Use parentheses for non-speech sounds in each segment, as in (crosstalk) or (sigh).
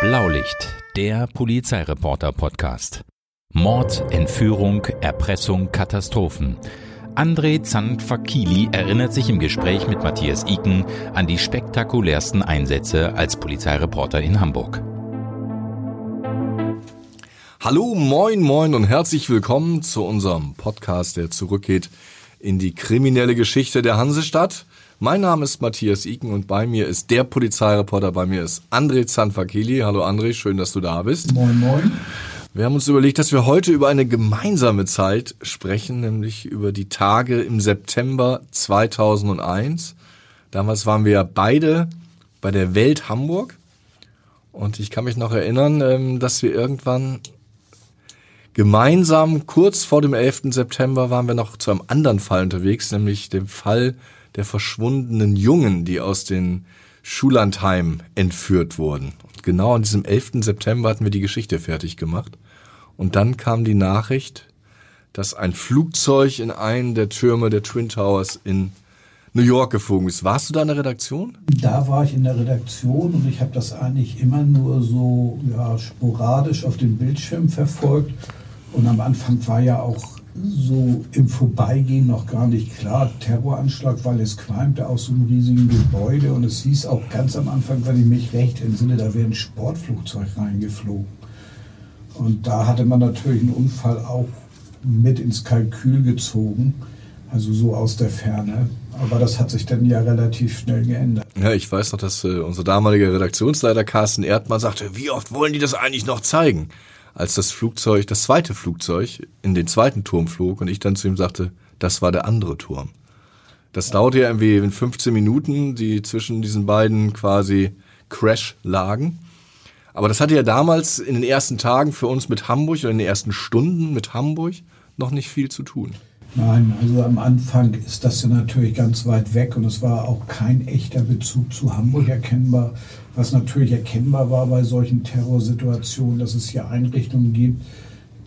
Blaulicht, der Polizeireporter-Podcast. Mord, Entführung, Erpressung, Katastrophen. André Zandfakili erinnert sich im Gespräch mit Matthias Iken an die spektakulärsten Einsätze als Polizeireporter in Hamburg. Hallo, moin, moin und herzlich willkommen zu unserem Podcast, der zurückgeht in die kriminelle Geschichte der Hansestadt. Mein Name ist Matthias Iken und bei mir ist der Polizeireporter, bei mir ist André Zanfakili. Hallo André, schön, dass du da bist. Moin, moin. Wir haben uns überlegt, dass wir heute über eine gemeinsame Zeit sprechen, nämlich über die Tage im September 2001. Damals waren wir ja beide bei der Welt Hamburg und ich kann mich noch erinnern, ähm, dass wir irgendwann gemeinsam kurz vor dem 11. September waren wir noch zu einem anderen Fall unterwegs, nämlich dem Fall der verschwundenen Jungen, die aus den Schullandheim entführt wurden. Und genau an diesem 11. September hatten wir die Geschichte fertig gemacht. Und dann kam die Nachricht, dass ein Flugzeug in einen der Türme der Twin Towers in New York geflogen ist. Warst du da in der Redaktion? Da war ich in der Redaktion und ich habe das eigentlich immer nur so ja, sporadisch auf dem Bildschirm verfolgt. Und am Anfang war ja auch so im Vorbeigehen noch gar nicht klar. Terroranschlag, weil es qualmte aus so einem riesigen Gebäude und es hieß auch ganz am Anfang, wenn ich mich recht entsinne, da wäre ein Sportflugzeug reingeflogen. Und da hatte man natürlich einen Unfall auch mit ins Kalkül gezogen, also so aus der Ferne. Aber das hat sich dann ja relativ schnell geändert. Ja, ich weiß noch, dass äh, unser damaliger Redaktionsleiter Carsten Erdmann sagte, wie oft wollen die das eigentlich noch zeigen? Als das Flugzeug, das zweite Flugzeug in den zweiten Turm flog und ich dann zu ihm sagte, das war der andere Turm. Das dauerte ja irgendwie in 15 Minuten, die zwischen diesen beiden quasi Crash lagen. Aber das hatte ja damals in den ersten Tagen für uns mit Hamburg oder in den ersten Stunden mit Hamburg noch nicht viel zu tun. Nein, also am Anfang ist das ja natürlich ganz weit weg und es war auch kein echter Bezug zu Hamburg erkennbar. Was natürlich erkennbar war bei solchen Terrorsituationen, dass es hier Einrichtungen gibt,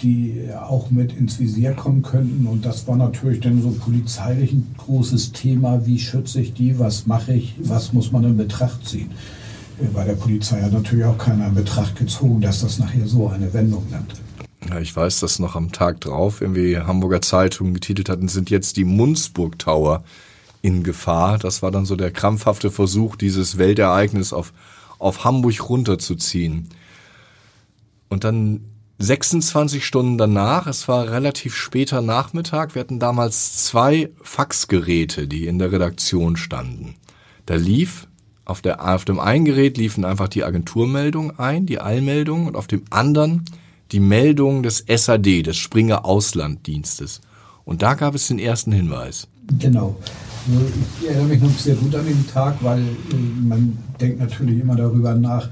die auch mit ins Visier kommen könnten. Und das war natürlich dann so polizeilich ein großes Thema. Wie schütze ich die? Was mache ich? Was muss man in Betracht ziehen? Bei der Polizei hat natürlich auch keiner in Betracht gezogen, dass das nachher so eine Wendung nimmt. Ja, ich weiß, dass noch am Tag drauf irgendwie Hamburger Zeitung getitelt hatten, sind jetzt die Munzburg Tower in Gefahr. Das war dann so der krampfhafte Versuch, dieses Weltereignis auf, auf Hamburg runterzuziehen. Und dann 26 Stunden danach, es war relativ später Nachmittag, wir hatten damals zwei Faxgeräte, die in der Redaktion standen. Da lief auf, der, auf dem einen Gerät liefen einfach die Agenturmeldungen ein, die Eilmeldungen, und auf dem anderen die Meldung des SAD, des Springer Auslanddienstes. Und da gab es den ersten Hinweis. Genau. Ich erinnere mich noch sehr gut an den Tag, weil äh, man denkt natürlich immer darüber nach,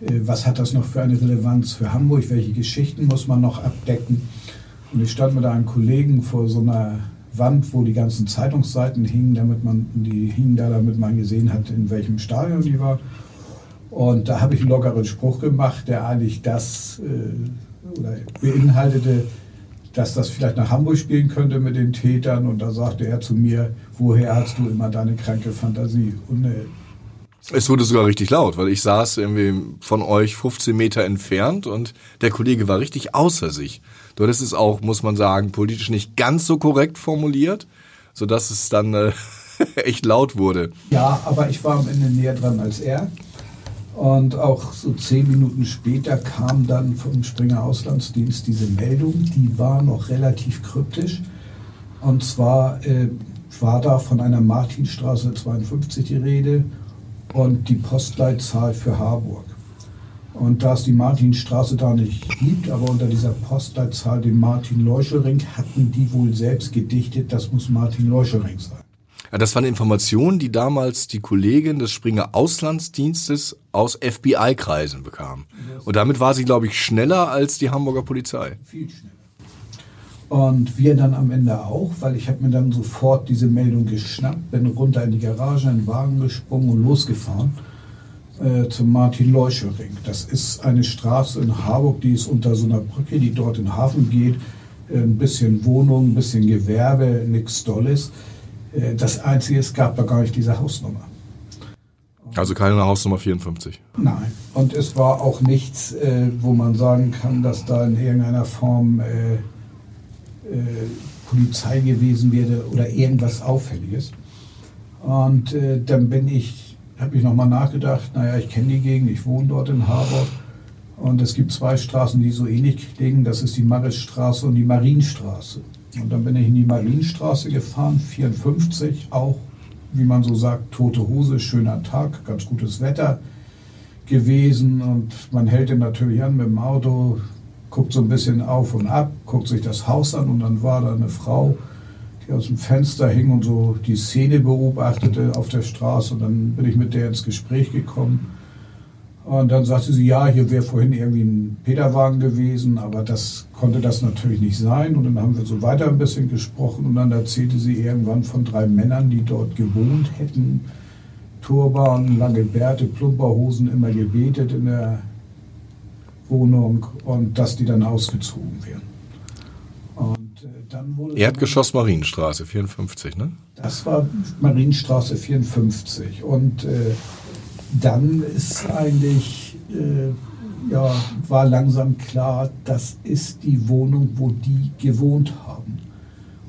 äh, was hat das noch für eine Relevanz für Hamburg, welche Geschichten muss man noch abdecken. Und ich stand mit einem Kollegen vor so einer Wand, wo die ganzen Zeitungsseiten hingen, damit man die hingen da, damit man gesehen hat, in welchem Stadion die war. Und da habe ich einen lockeren Spruch gemacht, der eigentlich das äh, beinhaltete, dass das vielleicht nach Hamburg spielen könnte mit den Tätern. Und da sagte er zu mir, woher hast du immer deine kranke Fantasie? Und äh, es wurde sogar richtig laut, weil ich saß irgendwie von euch 15 Meter entfernt und der Kollege war richtig außer sich. Dort ist es auch, muss man sagen, politisch nicht ganz so korrekt formuliert, sodass es dann äh, (laughs) echt laut wurde. Ja, aber ich war am Ende näher dran als er. Und auch so zehn Minuten später kam dann vom Springer Auslandsdienst diese Meldung, die war noch relativ kryptisch. Und zwar äh, war da von einer Martinstraße 52 die Rede und die Postleitzahl für Harburg. Und da es die Martinstraße da nicht gibt, aber unter dieser Postleitzahl den Martin-Leuschelring, hatten die wohl selbst gedichtet, das muss Martin-Leuschelring sein. Ja, das waren Informationen, die damals die Kollegin des Springer Auslandsdienstes aus FBI-Kreisen bekam. Und damit war sie, glaube ich, schneller als die Hamburger Polizei. Viel schneller. Und wir dann am Ende auch, weil ich habe mir dann sofort diese Meldung geschnappt, bin runter in die Garage, in den Wagen gesprungen und losgefahren äh, zum Martin-Leuschel-Ring. Das ist eine Straße in Harburg, die ist unter so einer Brücke, die dort in den Hafen geht. Äh, ein bisschen Wohnung, ein bisschen Gewerbe, nichts Dolles. Äh, das Einzige, es gab da gar nicht diese Hausnummer. Also keine Hausnummer 54? Nein. Und es war auch nichts, äh, wo man sagen kann, dass da in irgendeiner Form äh, äh, Polizei gewesen wäre oder irgendwas Auffälliges. Und äh, dann bin ich, habe ich nochmal nachgedacht, naja, ich kenne die Gegend, ich wohne dort in Harvard. Und es gibt zwei Straßen, die so ähnlich liegen. Das ist die Marisstraße und die Marienstraße. Und dann bin ich in die Marienstraße gefahren, 54, auch. Wie man so sagt, tote Hose, schöner Tag, ganz gutes Wetter gewesen. Und man hält ihn natürlich an mit dem Auto, guckt so ein bisschen auf und ab, guckt sich das Haus an. Und dann war da eine Frau, die aus dem Fenster hing und so die Szene beobachtete auf der Straße. Und dann bin ich mit der ins Gespräch gekommen und dann sagte sie, ja, hier wäre vorhin irgendwie ein Peterwagen gewesen, aber das konnte das natürlich nicht sein. Und dann haben wir so weiter ein bisschen gesprochen und dann erzählte sie irgendwann von drei Männern, die dort gewohnt hätten. Turban, lange Bärte, Plumperhosen, immer gebetet in der Wohnung und dass die dann ausgezogen wären. Und, äh, dann wurde Erdgeschoss Marienstraße 54, ne? Das war Marienstraße 54 und äh, dann ist eigentlich, äh, ja, war langsam klar, das ist die Wohnung, wo die gewohnt haben.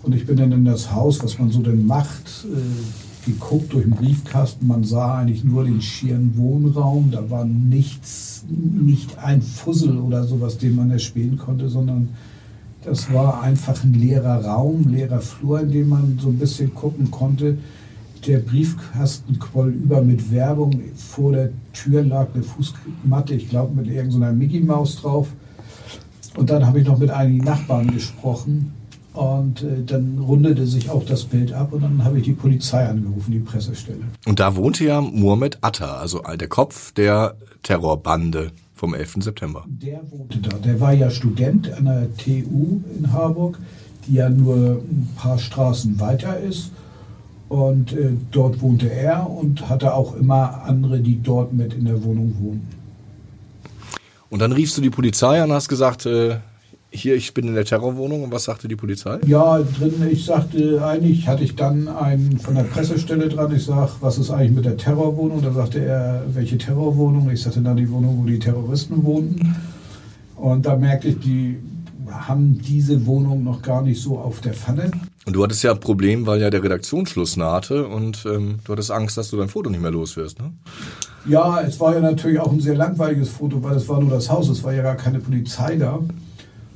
Und ich bin dann in das Haus, was man so denn macht, äh, geguckt durch den Briefkasten. Man sah eigentlich nur den schieren Wohnraum. Da war nichts, nicht ein Fussel oder sowas, den man erspähen konnte, sondern das war einfach ein leerer Raum, leerer Flur, in dem man so ein bisschen gucken konnte der Briefkasten quoll über mit Werbung. Vor der Tür lag eine Fußmatte, ich glaube mit irgendeiner Mickey Maus drauf. Und dann habe ich noch mit einigen Nachbarn gesprochen. Und äh, dann rundete sich auch das Bild ab und dann habe ich die Polizei angerufen, die Pressestelle. Und da wohnte ja Mohamed Atta, also der Kopf der Terrorbande vom 11. September. Der wohnte da. Der war ja Student an der TU in Harburg, die ja nur ein paar Straßen weiter ist. Und äh, dort wohnte er und hatte auch immer andere, die dort mit in der Wohnung wohnten. Und dann riefst du die Polizei an und hast gesagt, äh, hier, ich bin in der Terrorwohnung. Und was sagte die Polizei? Ja, drin, ich sagte, eigentlich hatte ich dann einen von der Pressestelle dran. Ich sag, was ist eigentlich mit der Terrorwohnung? Da sagte er, welche Terrorwohnung? Ich sagte, dann die Wohnung, wo die Terroristen wohnten. Und da merkte ich, die haben diese Wohnung noch gar nicht so auf der Pfanne. Und du hattest ja ein Problem, weil ja der Redaktionsschluss nahte und ähm, du hattest Angst, dass du dein Foto nicht mehr los wirst, ne? Ja, es war ja natürlich auch ein sehr langweiliges Foto, weil es war nur das Haus, es war ja gar keine Polizei da.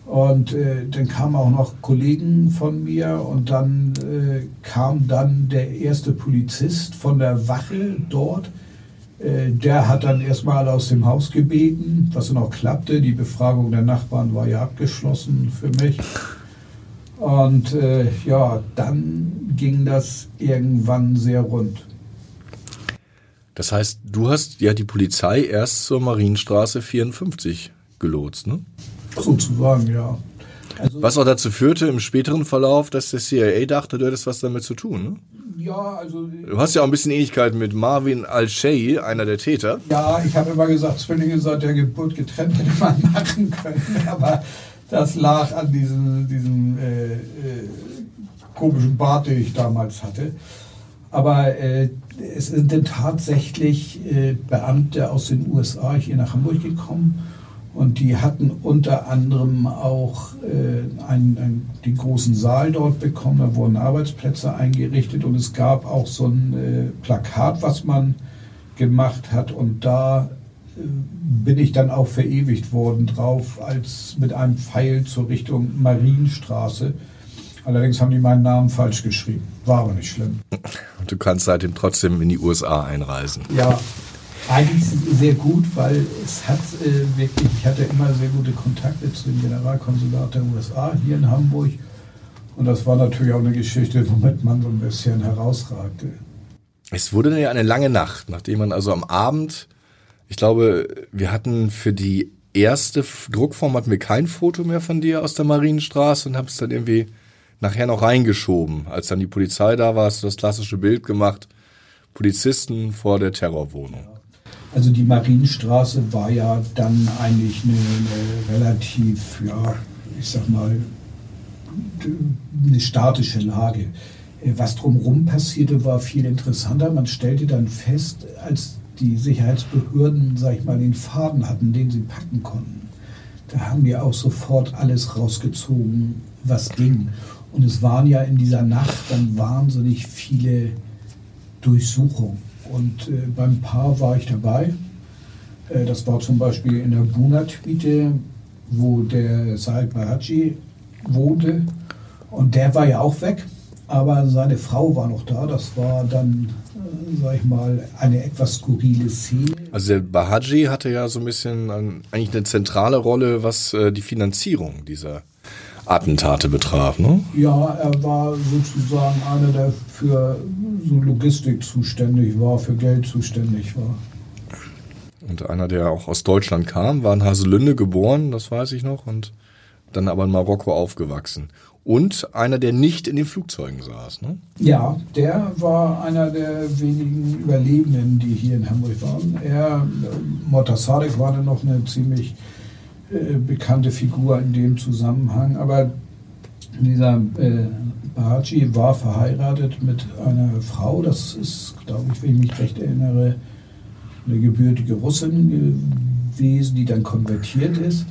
Und äh, dann kamen auch noch Kollegen von mir und dann äh, kam dann der erste Polizist von der Wache dort. Äh, der hat dann erstmal aus dem Haus gebeten, was dann auch klappte. Die Befragung der Nachbarn war ja abgeschlossen für mich. Und äh, ja, dann ging das irgendwann sehr rund. Das heißt, du hast ja die Polizei erst zur Marienstraße 54 gelotst, ne? Sozusagen, ja. Also, was auch dazu führte im späteren Verlauf, dass der CIA dachte, du hättest was damit zu tun, ne? Ja, also. Du hast ja auch ein bisschen Ähnlichkeit mit Marvin Al-Shay, einer der Täter. Ja, ich habe immer gesagt, Zwillinge seit der Geburt getrennt hätte man (laughs) machen können. Aber das lag an diesem, diesem äh, äh, komischen Bart, den ich damals hatte. Aber äh, es sind denn tatsächlich äh, Beamte aus den USA hier nach Hamburg gekommen und die hatten unter anderem auch äh, einen, einen, den großen Saal dort bekommen. Da wurden Arbeitsplätze eingerichtet und es gab auch so ein äh, Plakat, was man gemacht hat. Und da bin ich dann auch verewigt worden drauf, als mit einem Pfeil zur Richtung Marienstraße. Allerdings haben die meinen Namen falsch geschrieben. War aber nicht schlimm. Du kannst seitdem trotzdem in die USA einreisen. Ja, eigentlich sehr gut, weil es hat äh, wirklich, ich hatte immer sehr gute Kontakte zu dem Generalkonsulat der USA hier in Hamburg. Und das war natürlich auch eine Geschichte, womit man so ein bisschen herausragte. Es wurde ja eine lange Nacht, nachdem man also am Abend ich glaube, wir hatten für die erste Druckform hatten wir kein Foto mehr von dir aus der Marienstraße und haben es dann irgendwie nachher noch reingeschoben. Als dann die Polizei da war, hast du das klassische Bild gemacht. Polizisten vor der Terrorwohnung. Also die Marienstraße war ja dann eigentlich eine, eine relativ, ja, ich sag mal, eine statische Lage. Was drumherum passierte, war viel interessanter. Man stellte dann fest, als die Sicherheitsbehörden, sag ich mal, den Faden hatten, den sie packen konnten, da haben wir auch sofort alles rausgezogen, was ging. Und es waren ja in dieser Nacht dann wahnsinnig viele Durchsuchungen. Und äh, beim Paar war ich dabei. Äh, das war zum Beispiel in der Buna-Tweete, wo der Said Baraji wohnte. Und der war ja auch weg, aber seine Frau war noch da. Das war dann, sag ich mal, eine etwas skurrile Szene. Also der Bahaji hatte ja so ein bisschen ein, eigentlich eine zentrale Rolle, was äh, die Finanzierung dieser Attentate betraf, ne? Ja, er war sozusagen einer, der für so Logistik zuständig war, für Geld zuständig war. Und einer, der auch aus Deutschland kam, war in Haselünde geboren, das weiß ich noch, und dann aber in Marokko aufgewachsen. Und einer, der nicht in den Flugzeugen saß, ne? Ja, der war einer der wenigen Überlebenden, die hier in Hamburg waren. Er, Motassadek war dann noch eine ziemlich äh, bekannte Figur in dem Zusammenhang, aber dieser äh, Bahaji war verheiratet mit einer Frau, das ist, glaube ich, wenn ich mich recht erinnere, eine gebürtige Russin gewesen, die dann konvertiert ist.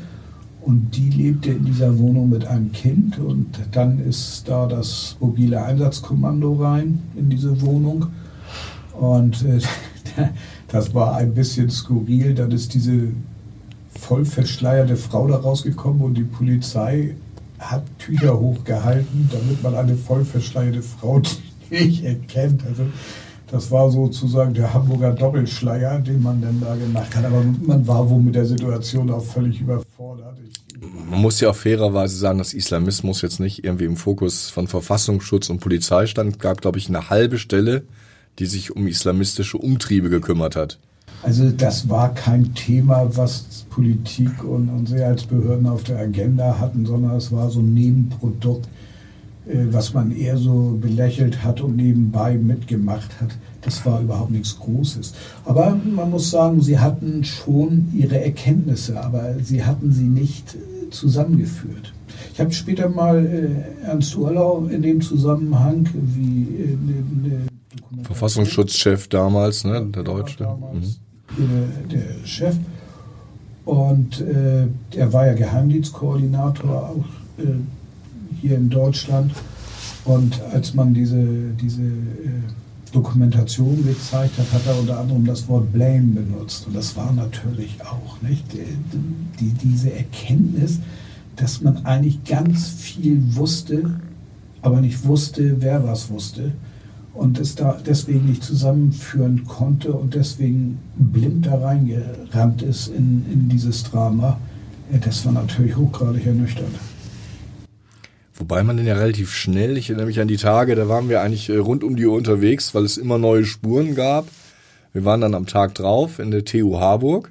Und die lebte in dieser Wohnung mit einem Kind und dann ist da das mobile Einsatzkommando rein in diese Wohnung. Und äh, (laughs) das war ein bisschen skurril. Dann ist diese voll verschleierte Frau da rausgekommen und die Polizei hat Tücher hochgehalten, damit man eine voll verschleierte Frau (laughs) nicht erkennt. Also das war sozusagen der Hamburger Doppelschleier, den man dann da gemacht hat. Aber man war wohl mit der Situation auch völlig überfordert. Man muss ja auch fairerweise sagen, dass Islamismus jetzt nicht irgendwie im Fokus von Verfassungsschutz und Polizei stand. Es gab, glaube ich, eine halbe Stelle, die sich um islamistische Umtriebe gekümmert hat. Also das war kein Thema, was Politik und, und Sicherheitsbehörden auf der Agenda hatten, sondern es war so ein Nebenprodukt äh, was man eher so belächelt hat und nebenbei mitgemacht hat. Das war überhaupt nichts Großes. Aber man muss sagen, sie hatten schon ihre Erkenntnisse, aber sie hatten sie nicht äh, zusammengeführt. Ich habe später mal äh, Ernst Urlau in dem Zusammenhang, wie äh, ne, ne Verfassungsschutzchef damals, ne, der Deutsche. Damals, mhm. der, der, Chef. Und äh, er war ja Geheimdienstkordinator auch äh, hier in Deutschland. Und als man diese, diese äh, Dokumentation gezeigt hat, hat er unter anderem das Wort Blame benutzt. Und das war natürlich auch nicht die, die, diese Erkenntnis, dass man eigentlich ganz viel wusste, aber nicht wusste, wer was wusste. Und es da deswegen nicht zusammenführen konnte und deswegen blind da reingerannt ist in, in dieses Drama. Das war natürlich hochgradig ernüchternd. Wobei man den ja relativ schnell, ich erinnere mich an die Tage, da waren wir eigentlich äh, rund um die Uhr unterwegs, weil es immer neue Spuren gab. Wir waren dann am Tag drauf in der TU Harburg,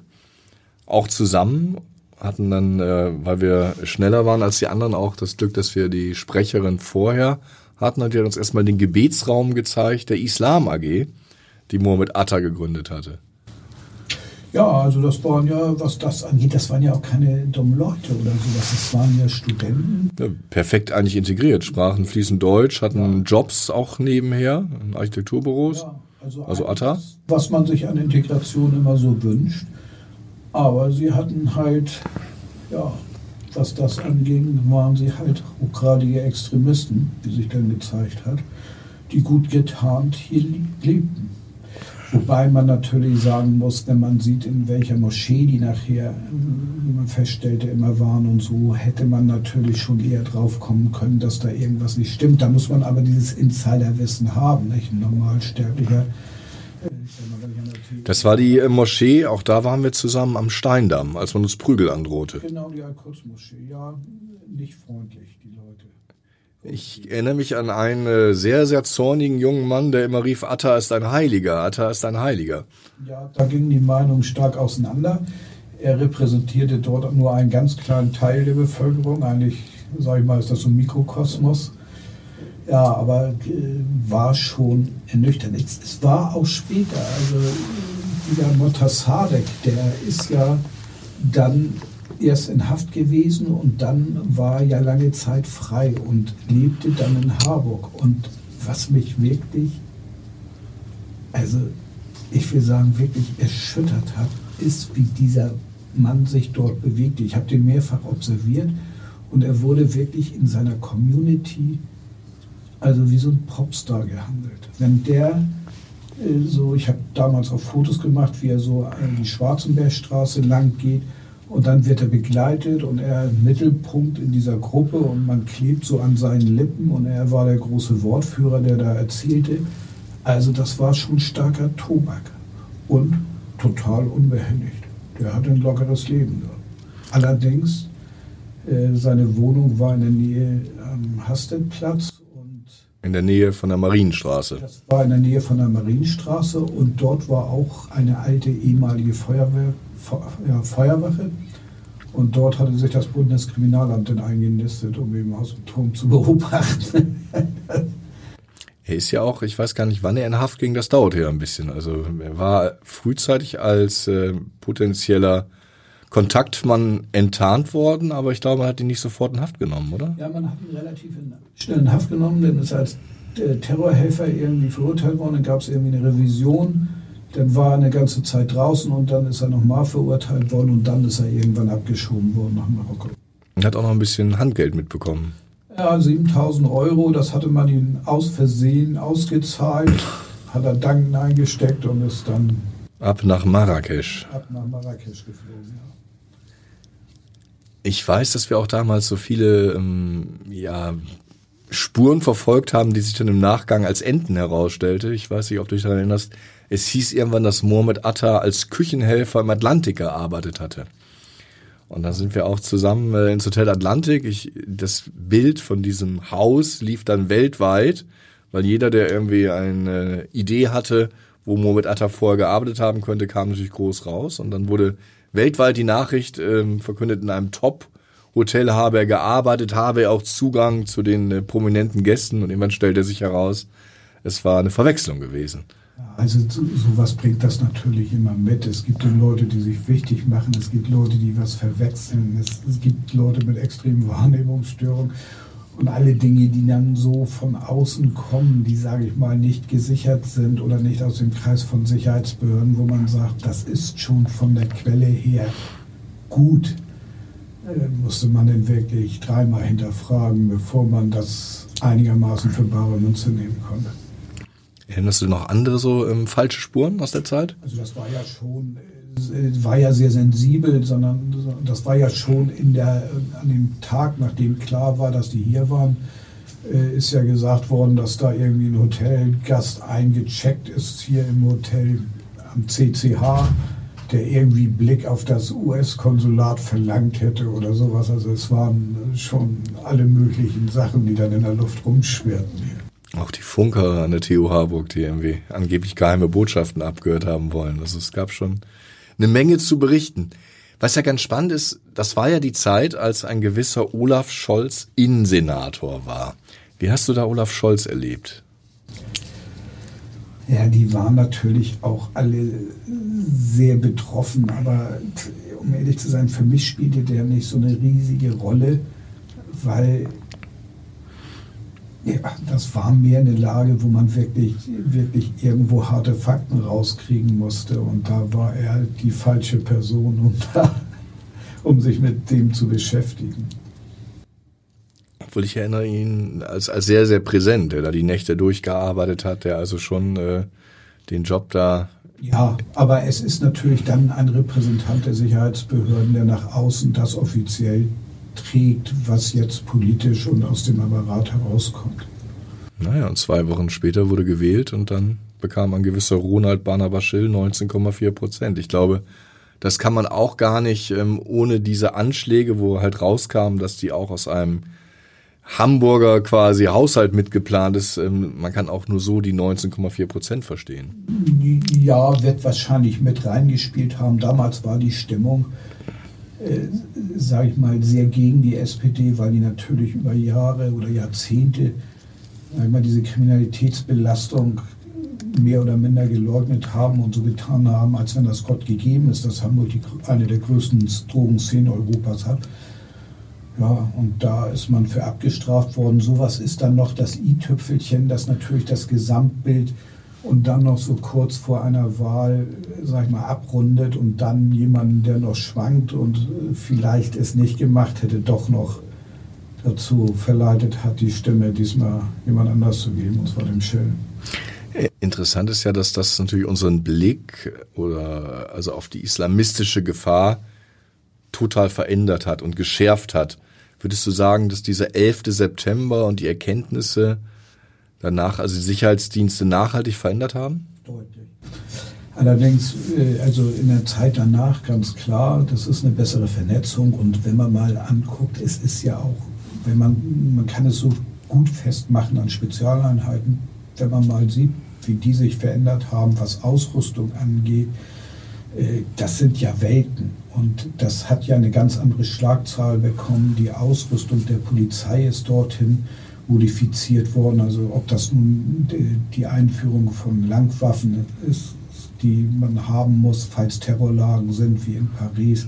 auch zusammen, hatten dann, äh, weil wir schneller waren als die anderen, auch das Glück, dass wir die Sprecherin vorher hatten und die hat uns erstmal den Gebetsraum gezeigt, der Islam AG, die Mohammed Atta gegründet hatte. Ja, also das waren ja, was das angeht, das waren ja auch keine dummen Leute oder sowas. Das waren ja Studenten. Ja, perfekt eigentlich integriert. Sprachen fließend Deutsch, hatten ja. Jobs auch nebenher in Architekturbüros. Ja, also, also ATA. Was man sich an Integration immer so wünscht. Aber sie hatten halt, ja, was das anging, waren sie halt hochgradige Extremisten, wie sich dann gezeigt hat, die gut getarnt hier lebten. Wobei man natürlich sagen muss, wenn man sieht, in welcher Moschee die nachher, wie man feststellte, immer waren und so, hätte man natürlich schon eher drauf kommen können, dass da irgendwas nicht stimmt. Da muss man aber dieses Insiderwissen haben, nicht? Ein Normalsterblicher. Äh, das war die äh, Moschee, auch da waren wir zusammen am Steindamm, als man uns Prügel androhte. Genau, die Al-Quds-Moschee, ja, nicht freundlich, die Leute. Ich erinnere mich an einen äh, sehr, sehr zornigen jungen Mann, der immer rief, Atta ist ein Heiliger, Atta ist ein Heiliger. Ja, da gingen die Meinungen stark auseinander. Er repräsentierte dort nur einen ganz kleinen Teil der Bevölkerung. Eigentlich, sage ich mal, ist das so ein Mikrokosmos. Ja, aber äh, war schon ernüchternd. Es, war auch später, also dieser Motassadek, der ist ja dann erst in Haft gewesen und dann war ja lange Zeit frei und lebte dann in Harburg. Und was mich wirklich, also ich will sagen, wirklich erschüttert hat, ist, wie dieser Mann sich dort bewegte. Ich habe den mehrfach observiert und er wurde wirklich in seiner Community also wie so ein Popstar gehandelt. Wenn der äh, so, ich habe damals auch Fotos gemacht, wie er so die Schwarzenbergstraße lang geht und dann wird er begleitet und er Mittelpunkt in dieser Gruppe und man klebt so an seinen Lippen und er war der große Wortführer, der da erzählte. Also das war schon starker Tobak und total unbehelligt. Der hatte ein lockeres Leben. Allerdings, äh, seine Wohnung war in der Nähe am Hastedplatz in der Nähe von der Marienstraße. Das war in der Nähe von der Marienstraße und dort war auch eine alte ehemalige Feuerwehr, ja, Feuerwache. Und dort hatte sich das Bundeskriminalamt dann eingenistet, um eben aus dem Turm zu beobachten. (laughs) er ist ja auch, ich weiß gar nicht, wann er in Haft ging, das dauert ja ein bisschen. Also er war frühzeitig als äh, potenzieller Kontaktmann enttarnt worden, aber ich glaube, man hat ihn nicht sofort in Haft genommen, oder? Ja, man hat ihn relativ schnell in Haft genommen, denn ist als Terrorhelfer irgendwie verurteilt worden. Dann gab es irgendwie eine Revision. Dann war er eine ganze Zeit draußen und dann ist er nochmal verurteilt worden und dann ist er irgendwann abgeschoben worden nach Marokko. Er hat auch noch ein bisschen Handgeld mitbekommen. Ja, 7000 Euro, das hatte man ihm aus Versehen ausgezahlt, hat er Danken eingesteckt und ist dann. Ab nach Marrakesch. Ab nach Marrakesch geflogen, ja. Ich weiß, dass wir auch damals so viele ähm, ja, Spuren verfolgt haben, die sich dann im Nachgang als Enten herausstellte. Ich weiß nicht, ob du dich daran erinnerst. Es hieß irgendwann, dass Mohammed Atta als Küchenhelfer im Atlantik gearbeitet hatte. Und dann sind wir auch zusammen äh, ins Hotel Atlantik. Ich, das Bild von diesem Haus lief dann weltweit, weil jeder, der irgendwie eine Idee hatte, wo Mohammed Atta vorher gearbeitet haben könnte, kam natürlich groß raus. Und dann wurde weltweit die Nachricht ähm, verkündet, in einem Top-Hotel habe er gearbeitet, habe er auch Zugang zu den äh, prominenten Gästen und irgendwann stellt er sich heraus, es war eine Verwechslung gewesen. Also sowas bringt das natürlich immer mit. Es gibt Leute, die sich wichtig machen, es gibt Leute, die was verwechseln, es, es gibt Leute mit extremen Wahrnehmungsstörungen und alle Dinge, die dann so von außen kommen, die, sage ich mal, nicht gesichert sind oder nicht aus dem Kreis von Sicherheitsbehörden, wo man sagt, das ist schon von der Quelle her gut, äh, musste man denn wirklich dreimal hinterfragen, bevor man das einigermaßen für bare Münze nehmen konnte. Erinnerst du noch andere so ähm, falsche Spuren aus der Zeit? Also das war ja schon äh, war ja sehr sensibel, sondern das war ja schon in der, an dem Tag, nachdem klar war, dass die hier waren, äh, ist ja gesagt worden, dass da irgendwie ein Hotelgast eingecheckt ist hier im Hotel am CCH, der irgendwie Blick auf das US-Konsulat verlangt hätte oder sowas. Also es waren schon alle möglichen Sachen, die dann in der Luft rumschwirrten hier. Auch die Funker an der TU Harburg, die irgendwie angeblich geheime Botschaften abgehört haben wollen. Also es gab schon eine Menge zu berichten. Was ja ganz spannend ist, das war ja die Zeit, als ein gewisser Olaf Scholz Innensenator war. Wie hast du da Olaf Scholz erlebt? Ja, die waren natürlich auch alle sehr betroffen, aber um ehrlich zu sein, für mich spielte der nicht so eine riesige Rolle, weil ja, das war mehr eine Lage, wo man wirklich, wirklich irgendwo harte Fakten rauskriegen musste. Und da war er die falsche Person, um, (laughs) da, um sich mit dem zu beschäftigen. Obwohl ich erinnere ihn als, als sehr, sehr präsent, der da die Nächte durchgearbeitet hat, der also schon äh, den Job da. Ja, aber es ist natürlich dann ein Repräsentant der Sicherheitsbehörden, der nach außen das offiziell trägt, was jetzt politisch und aus dem Apparat herauskommt. Naja, und zwei Wochen später wurde gewählt und dann bekam ein gewisser Ronald Barnabaschill 19,4 Prozent. Ich glaube, das kann man auch gar nicht ähm, ohne diese Anschläge, wo halt rauskam, dass die auch aus einem Hamburger quasi Haushalt mitgeplant ist. Ähm, man kann auch nur so die 19,4 Prozent verstehen. Ja, wird wahrscheinlich mit reingespielt haben. Damals war die Stimmung äh, sage ich mal, sehr gegen die SPD, weil die natürlich über Jahre oder Jahrzehnte einmal diese Kriminalitätsbelastung mehr oder minder geleugnet haben und so getan haben, als wenn das Gott gegeben ist, dass Hamburg die, eine der größten Drogenszenen Europas hat. Ja, und da ist man für abgestraft worden. Sowas ist dann noch das i-Tüpfelchen, das natürlich das Gesamtbild und dann noch so kurz vor einer Wahl, sag ich mal, abrundet und dann jemanden, der noch schwankt und vielleicht es nicht gemacht hätte, doch noch dazu verleitet hat, die Stimme diesmal jemand anders zu geben, und zwar dem Schill. Interessant ist ja, dass das natürlich unseren Blick oder also auf die islamistische Gefahr total verändert hat und geschärft hat. Würdest du sagen, dass dieser 11. September und die Erkenntnisse danach, also die Sicherheitsdienste nachhaltig verändert haben? Deutlich. Allerdings, äh, also in der Zeit danach ganz klar, das ist eine bessere Vernetzung und wenn man mal anguckt, es ist ja auch, wenn man, man kann es so gut festmachen an Spezialeinheiten, wenn man mal sieht, wie die sich verändert haben, was Ausrüstung angeht, äh, das sind ja Welten. Und das hat ja eine ganz andere Schlagzahl bekommen. Die Ausrüstung der Polizei ist dorthin modifiziert worden. Also ob das nun die Einführung von Langwaffen ist, die man haben muss, falls Terrorlagen sind wie in Paris,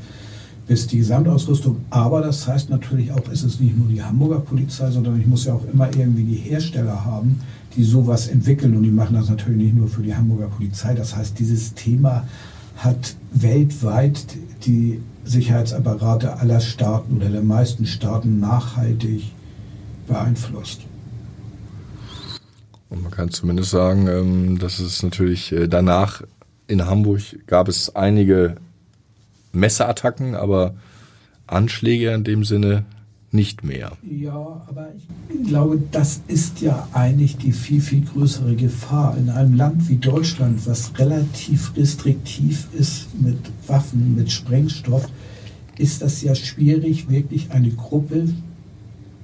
bis die Gesamtausrüstung. Aber das heißt natürlich auch, es ist nicht nur die Hamburger Polizei, sondern ich muss ja auch immer irgendwie die Hersteller haben, die sowas entwickeln. Und die machen das natürlich nicht nur für die Hamburger Polizei. Das heißt, dieses Thema hat weltweit die Sicherheitsapparate aller Staaten oder der meisten Staaten nachhaltig beeinflusst. Und man kann zumindest sagen, ähm, dass es natürlich äh, danach in Hamburg gab es einige Messerattacken, aber Anschläge in dem Sinne nicht mehr. Ja, aber ich glaube, das ist ja eigentlich die viel, viel größere Gefahr. In einem Land wie Deutschland, was relativ restriktiv ist mit Waffen, mit Sprengstoff, ist das ja schwierig, wirklich eine Gruppe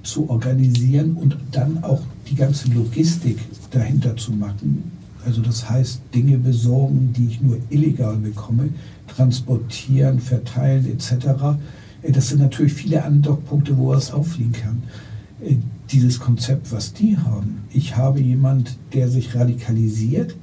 zu organisieren und dann auch die ganze Logistik dahinter zu machen. Also das heißt, Dinge besorgen, die ich nur illegal bekomme, transportieren, verteilen etc äh, das sind natürlich viele Andockpunkte, wo es auffliegen kann. Äh, dieses Konzept, was die haben, ich habe jemand, der sich radikalisiert,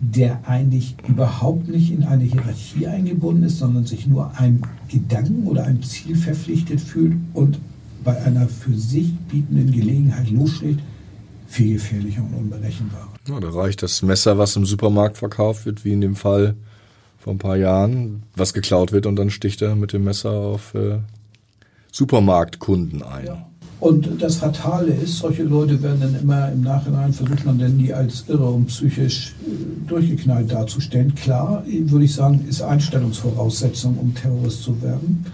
der eigentlich überhaupt nicht in eine Hierarchie eingebunden ist, sondern sich nur einem Gedanken oder einem Ziel verpflichtet fühlt und bei einer für sich bietenden Gelegenheit losschlägt, viel gefährlicher und unberechenbarer. Ja, da reicht das Messer, was im Supermarkt verkauft wird, wie in dem Fall vor ein paar Jahren, was geklaut wird und dann sticht er mit dem Messer auf äh, Supermarktkunden ein. Ja. Und das Fatale ist, solche Leute werden dann immer im Nachhinein versucht man denn die als irre und psychisch äh, durchgeknallt darzustellen. Klar, würde ich sagen, ist Einstellungsvoraussetzung, um Terrorist zu werden.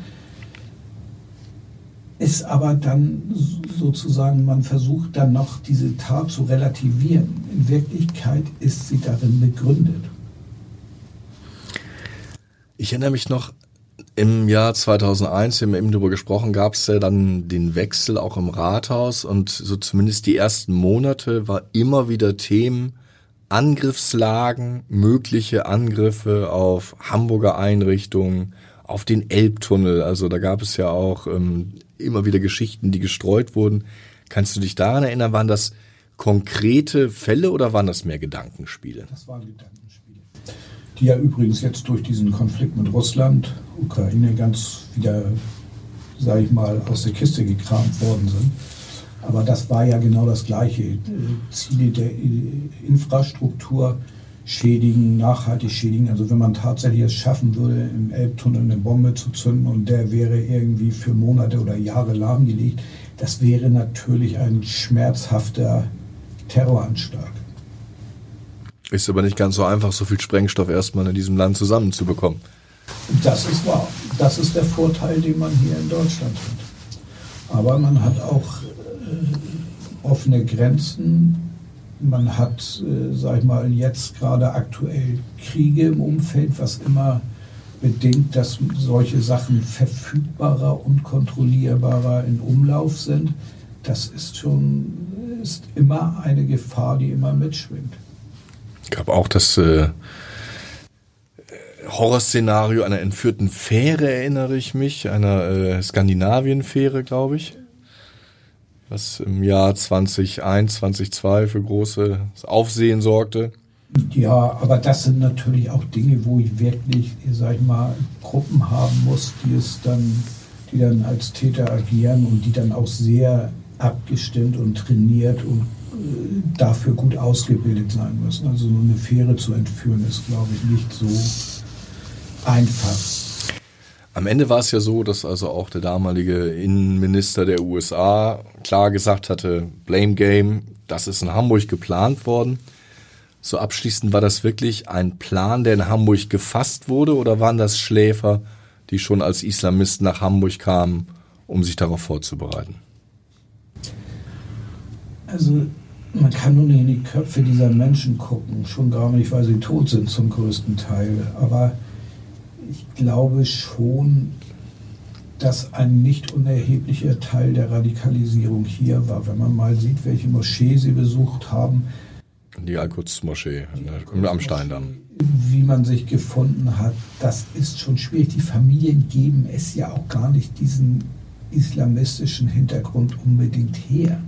Ist aber dann sozusagen, man versucht dann noch diese Tat zu relativieren. In Wirklichkeit ist sie darin begründet. Ich erinnere mich noch, im Jahr 2001, wir haben eben darüber gesprochen, gab es ja dann den Wechsel auch im Rathaus und so zumindest die ersten Monate war immer wieder Themen, Angriffslagen, mögliche Angriffe auf Hamburger Einrichtungen, auf den Elbtunnel. Also da gab es ja auch ähm, immer wieder Geschichten, die gestreut wurden. Kannst du dich daran erinnern, waren das konkrete Fälle oder waren das mehr Gedankenspiele? Das waren Gedankenspiele die ja übrigens jetzt durch diesen Konflikt mit Russland, Ukraine ganz wieder, sage ich mal, aus der Kiste gekramt worden sind. Aber das war ja genau das Gleiche. Äh, Ziele der Infrastruktur schädigen, nachhaltig schädigen. Also wenn man tatsächlich es schaffen würde, im Elbtunnel eine Bombe zu zünden und der wäre irgendwie für Monate oder Jahre lahmgelegt, das wäre natürlich ein schmerzhafter Terroranschlag. Ist aber nicht ganz so einfach, so viel Sprengstoff erstmal in diesem Land zusammenzubekommen. Das ist wahr. Das ist der Vorteil, den man hier in Deutschland hat. Aber man hat auch äh, offene Grenzen. Man hat, äh, sag ich mal, jetzt gerade aktuell Kriege im Umfeld, was immer bedingt, dass solche Sachen verfügbarer und kontrollierbarer in Umlauf sind. Das ist schon ist immer eine Gefahr, die immer mitschwingt gab auch das äh, Horrorszenario einer entführten Fähre, erinnere ich mich, einer äh, Skandinavien-Fähre, glaube ich, was im Jahr 2001, 2002 für großes Aufsehen sorgte. Ja, aber das sind natürlich auch Dinge, wo ich wirklich, sag ich mal, Gruppen haben muss, die es dann, die dann als Täter agieren und die dann auch sehr abgestimmt und trainiert und dafür gut ausgebildet sein müssen. Also nur eine Fähre zu entführen ist, glaube ich, nicht so einfach. Am Ende war es ja so, dass also auch der damalige Innenminister der USA klar gesagt hatte, Blame Game, das ist in Hamburg geplant worden. So abschließend war das wirklich ein Plan, der in Hamburg gefasst wurde oder waren das Schläfer, die schon als Islamisten nach Hamburg kamen, um sich darauf vorzubereiten? Also man kann nur nicht in die Köpfe dieser Menschen gucken, schon gar nicht, weil sie tot sind zum größten Teil. Aber ich glaube schon, dass ein nicht unerheblicher Teil der Radikalisierung hier war. Wenn man mal sieht, welche Moschee sie besucht haben. Die Al-Quds-Moschee am Steindamm. Wie man sich gefunden hat, das ist schon schwierig. Die Familien geben es ja auch gar nicht diesen islamistischen Hintergrund unbedingt her.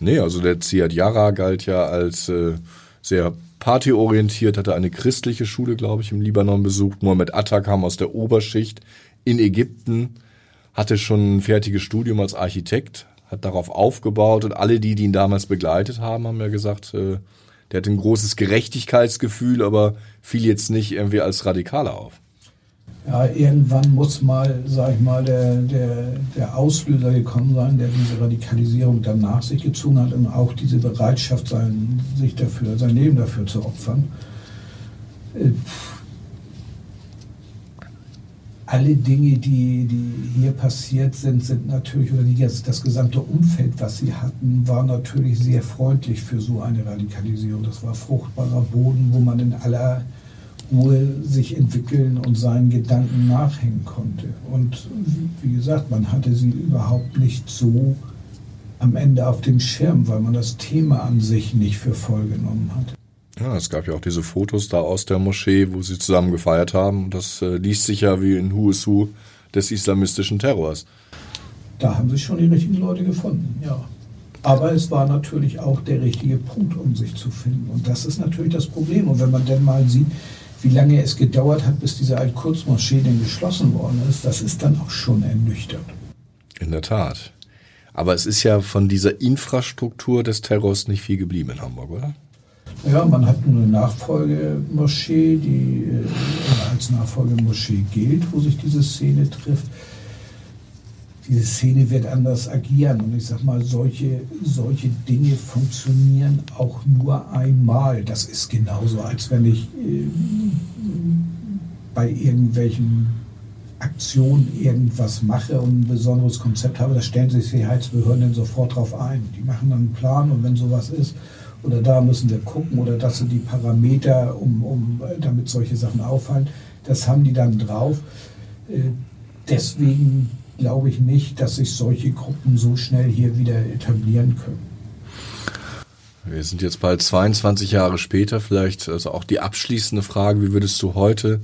Nee, also der Ziad Yara galt ja als äh, sehr partyorientiert, hatte eine christliche Schule, glaube ich, im Libanon besucht. Mohammed Atta kam aus der Oberschicht in Ägypten, hatte schon ein fertiges Studium als Architekt, hat darauf aufgebaut und alle die, die ihn damals begleitet haben, haben ja gesagt, äh, der hat ein großes Gerechtigkeitsgefühl, aber fiel jetzt nicht irgendwie als Radikaler auf ja, irgendwann muss mal, sag ich mal, der, der, der Auslöser gekommen sein, der diese Radikalisierung dann nach sich gezogen hat und auch diese Bereitschaft sein, sich dafür, sein Leben dafür zu opfern. Äh, alle Dinge, die, die hier passiert sind, sind natürlich, oder die, das, das gesamte Umfeld, was sie hatten, war natürlich sehr freundlich für so eine Radikalisierung. Das war fruchtbarer Boden, wo man in aller Ruhe sich entwickeln und seinen Gedanken nachhängen konnte. Und wie gesagt, man hatte sie überhaupt nicht so am Ende auf dem Schirm, weil man das Thema an sich nicht für voll genommen hat. Ja, es gab ja auch diese Fotos da aus der Moschee, wo sie zusammen gefeiert haben. Das äh, liest sich ja wie in Who is Who des islamistischen Terrors. Da haben sich schon die richtigen Leute gefunden, ja. Aber es war natürlich auch der richtige Punkt, um sich zu finden. Und das ist natürlich das Problem. Und wenn man dann mal sieht, wie lange es gedauert hat, bis diese Al-Quds-Moschee denn geschlossen worden ist, das ist dann auch schon ernüchternd. In der Tat. Aber es ist ja von dieser Infrastruktur des Terrors nicht viel geblieben in Hamburg, oder? Ja, man hat eine Nachfolgemoschee, die äh, als Nachfolgemoschee gilt, wo sich diese Szene trifft diese Szene wird anders agieren. Und ich sage mal, solche, solche Dinge funktionieren auch nur einmal. Das ist genauso, als wenn ich äh, bei irgendwelchen Aktionen irgendwas mache und ein besonderes Konzept habe, da stellen sich Sicherheitsbehörden sofort drauf ein. Die machen dann einen Plan und wenn sowas ist, oder da müssen wir gucken, oder das sind die Parameter, um, um, damit solche Sachen auffallen, das haben die dann drauf. Äh, deswegen glaube ich nicht, dass sich solche Gruppen so schnell hier wieder etablieren können. Wir sind jetzt bald 22 Jahre später, vielleicht also auch die abschließende Frage, wie würdest du heute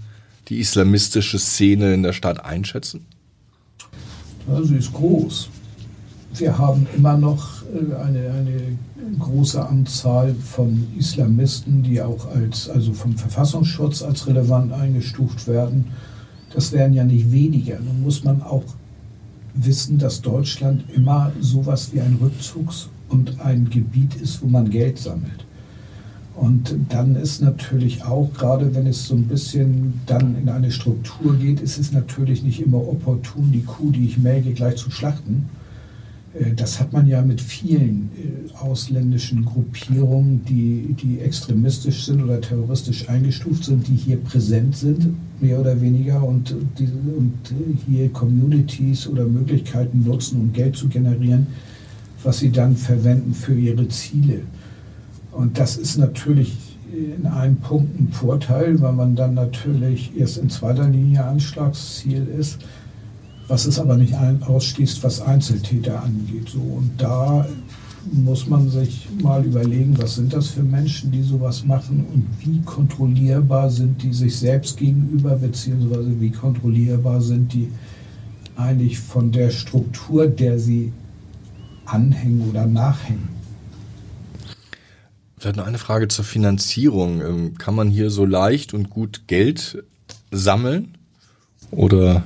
die islamistische Szene in der Stadt einschätzen? Ja, sie ist groß. Wir haben immer noch äh, eine, eine große Anzahl von Islamisten, die auch als, also vom Verfassungsschutz als relevant eingestuft werden. Das wären ja nicht weniger. Nun muss man auch wissen, dass Deutschland immer sowas wie ein Rückzugs- und ein Gebiet ist, wo man Geld sammelt. Und dann ist natürlich auch, gerade wenn es so ein bisschen dann in eine Struktur geht, ist es natürlich nicht immer opportun, die Kuh, die ich melke, gleich zu schlachten, das hat man ja mit vielen äh, ausländischen Gruppierungen, die, die extremistisch sind oder terroristisch eingestuft sind, die hier präsent sind, mehr oder weniger, und, die, und hier Communities oder Möglichkeiten nutzen, um Geld zu generieren, was sie dann verwenden für ihre Ziele. Und das ist natürlich in einem Punkt ein Vorteil, weil man dann natürlich erst in zweiter Linie Anschlagsziel ist was es aber nicht ausschließt, was Einzeltäter angeht. So. Und da muss man sich mal überlegen, was sind das für Menschen, die sowas machen und wie kontrollierbar sind die sich selbst gegenüber, beziehungsweise wie kontrollierbar sind die eigentlich von der Struktur, der sie anhängen oder nachhängen. Vielleicht noch eine Frage zur Finanzierung. Ähm, kann man hier so leicht und gut Geld sammeln? Oder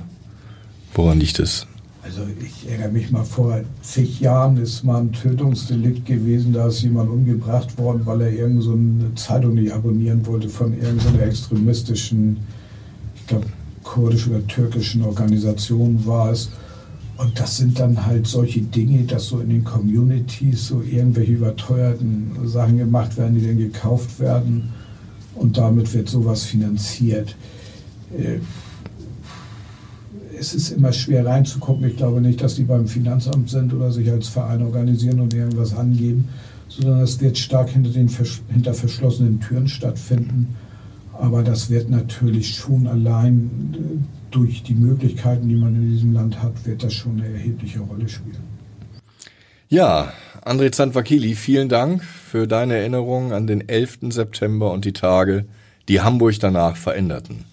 Woran liegt es? Also ich erinnere mich mal vor zig Jahren ist mal ein Tötungsdelikt gewesen, da ist jemand umgebracht worden, weil er irgendeine so Zeitung nicht abonnieren wollte von irgendeiner extremistischen, ich glaube kurdischen oder türkischen Organisation war es. Und das sind dann halt solche Dinge, dass so in den Communities so irgendwelche überteuerten Sachen gemacht werden, die dann gekauft werden und damit wird sowas finanziert. Es ist immer schwer reinzugucken. Ich glaube nicht, dass die beim Finanzamt sind oder sich als Verein organisieren und irgendwas angeben, sondern es wird stark hinter, den, hinter verschlossenen Türen stattfinden. Aber das wird natürlich schon allein äh, durch die Möglichkeiten, die man in diesem Land hat, wird das schon eine erhebliche Rolle spielen. Ja, André Zanfakili, vielen Dank für deine Erinnerung an den 11. September und die Tage, die Hamburg danach veränderten.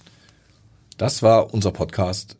Das war unser Podcast